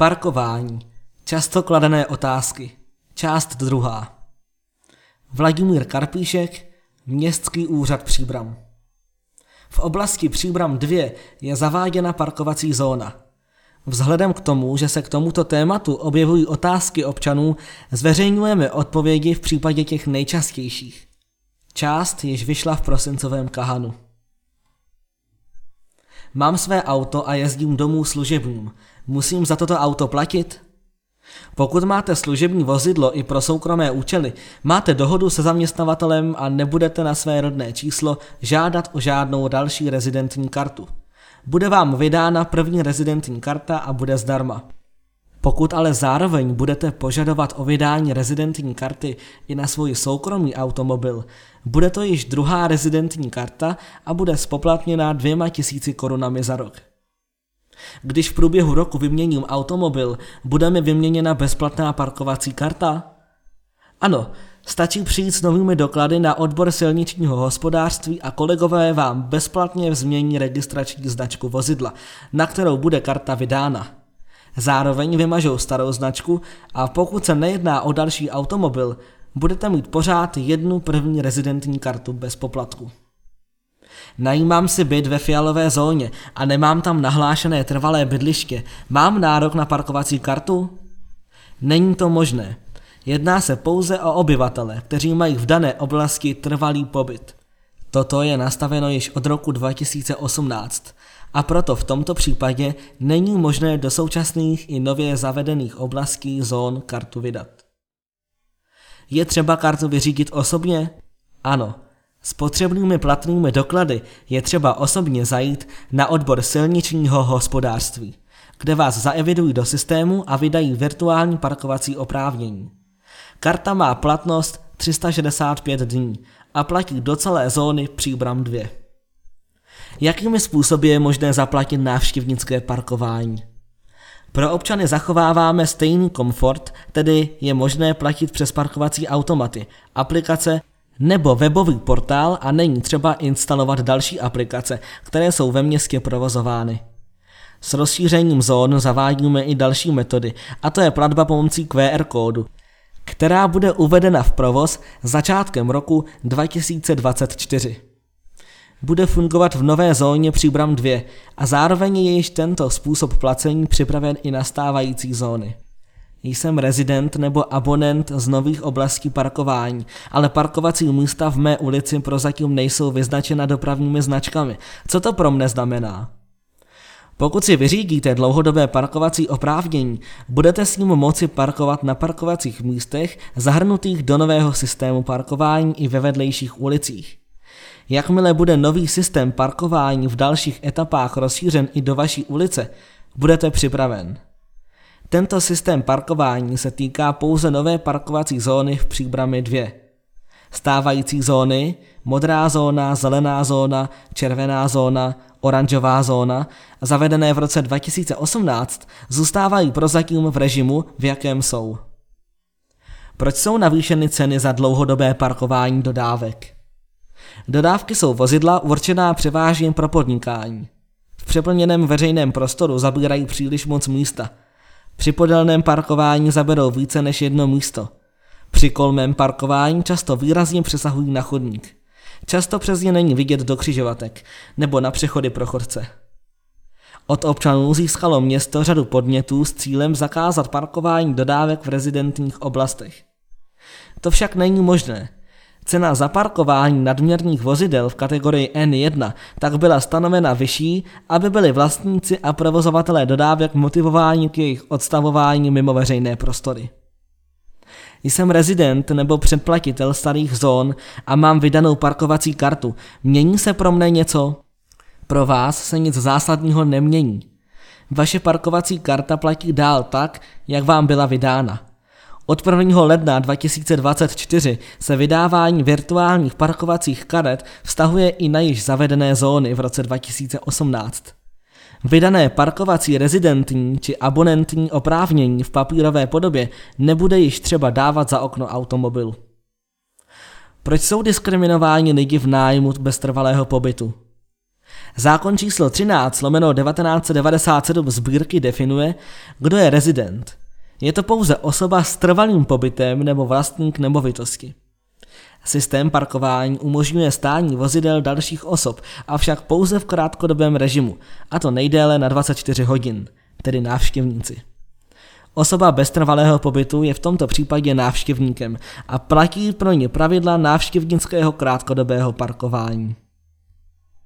Parkování. Často kladené otázky. Část druhá. Vladimír Karpíšek, Městský úřad Příbram. V oblasti Příbram 2 je zaváděna parkovací zóna. Vzhledem k tomu, že se k tomuto tématu objevují otázky občanů, zveřejňujeme odpovědi v případě těch nejčastějších. Část již vyšla v prosincovém kahanu. Mám své auto a jezdím domů služebním. Musím za toto auto platit? Pokud máte služební vozidlo i pro soukromé účely, máte dohodu se zaměstnavatelem a nebudete na své rodné číslo žádat o žádnou další rezidentní kartu. Bude vám vydána první rezidentní karta a bude zdarma. Pokud ale zároveň budete požadovat o vydání rezidentní karty i na svůj soukromý automobil, bude to již druhá rezidentní karta a bude spoplatněná dvěma tisíci korunami za rok. Když v průběhu roku vyměním automobil, bude mi vyměněna bezplatná parkovací karta? Ano, stačí přijít s novými doklady na odbor silničního hospodářství a kolegové vám bezplatně změní registrační značku vozidla, na kterou bude karta vydána. Zároveň vymažou starou značku a pokud se nejedná o další automobil, budete mít pořád jednu první rezidentní kartu bez poplatku. Najímám si byt ve fialové zóně a nemám tam nahlášené trvalé bydliště. Mám nárok na parkovací kartu? Není to možné. Jedná se pouze o obyvatele, kteří mají v dané oblasti trvalý pobyt. Toto je nastaveno již od roku 2018 a proto v tomto případě není možné do současných i nově zavedených oblastí zón kartu vydat. Je třeba kartu vyřídit osobně? Ano, s potřebnými platnými doklady je třeba osobně zajít na odbor silničního hospodářství, kde vás zaevidují do systému a vydají virtuální parkovací oprávnění. Karta má platnost 365 dní a platí do celé zóny Příbram 2. Jakými způsoby je možné zaplatit návštěvnické parkování? Pro občany zachováváme stejný komfort, tedy je možné platit přes parkovací automaty, aplikace nebo webový portál a není třeba instalovat další aplikace, které jsou ve městě provozovány. S rozšířením zón zavádíme i další metody, a to je platba pomocí QR kódu, která bude uvedena v provoz začátkem roku 2024. Bude fungovat v nové zóně Příbram 2 a zároveň je již tento způsob placení připraven i na stávající zóny. Jsem rezident nebo abonent z nových oblastí parkování, ale parkovací místa v mé ulici prozatím nejsou vyznačena dopravními značkami. Co to pro mne znamená? Pokud si vyřídíte dlouhodobé parkovací oprávnění, budete s ním moci parkovat na parkovacích místech zahrnutých do nového systému parkování i ve vedlejších ulicích. Jakmile bude nový systém parkování v dalších etapách rozšířen i do vaší ulice, budete připraven. Tento systém parkování se týká pouze nové parkovací zóny v Příbrami 2. Stávající zóny, modrá zóna, zelená zóna, červená zóna, oranžová zóna, zavedené v roce 2018, zůstávají prozatím v režimu, v jakém jsou. Proč jsou navýšeny ceny za dlouhodobé parkování dodávek? Dodávky jsou vozidla určená převážně pro podnikání. V přeplněném veřejném prostoru zabírají příliš moc místa – při podélném parkování zaberou více než jedno místo. Při kolmém parkování často výrazně přesahují na chodník. Často přes ně není vidět do křižovatek nebo na přechody pro chodce. Od občanů získalo město řadu podnětů s cílem zakázat parkování dodávek v rezidentních oblastech. To však není možné, Cena zaparkování nadměrných vozidel v kategorii N1 tak byla stanovena vyšší, aby byli vlastníci a provozovatelé dodávek motivováni k jejich odstavování mimo veřejné prostory. Jsem rezident nebo předplatitel starých zón a mám vydanou parkovací kartu. Mění se pro mne něco? Pro vás se nic zásadního nemění. Vaše parkovací karta platí dál tak, jak vám byla vydána. Od 1. ledna 2024 se vydávání virtuálních parkovacích karet vztahuje i na již zavedené zóny v roce 2018. Vydané parkovací rezidentní či abonentní oprávnění v papírové podobě nebude již třeba dávat za okno automobilu. Proč jsou diskriminováni lidi v nájmu bez trvalého pobytu? Zákon číslo 13 lomeno 1997 sbírky definuje, kdo je rezident. Je to pouze osoba s trvalým pobytem nebo vlastník nemovitosti. Systém parkování umožňuje stání vozidel dalších osob, avšak pouze v krátkodobém režimu, a to nejdéle na 24 hodin, tedy návštěvníci. Osoba bez trvalého pobytu je v tomto případě návštěvníkem a platí pro ně pravidla návštěvnického krátkodobého parkování.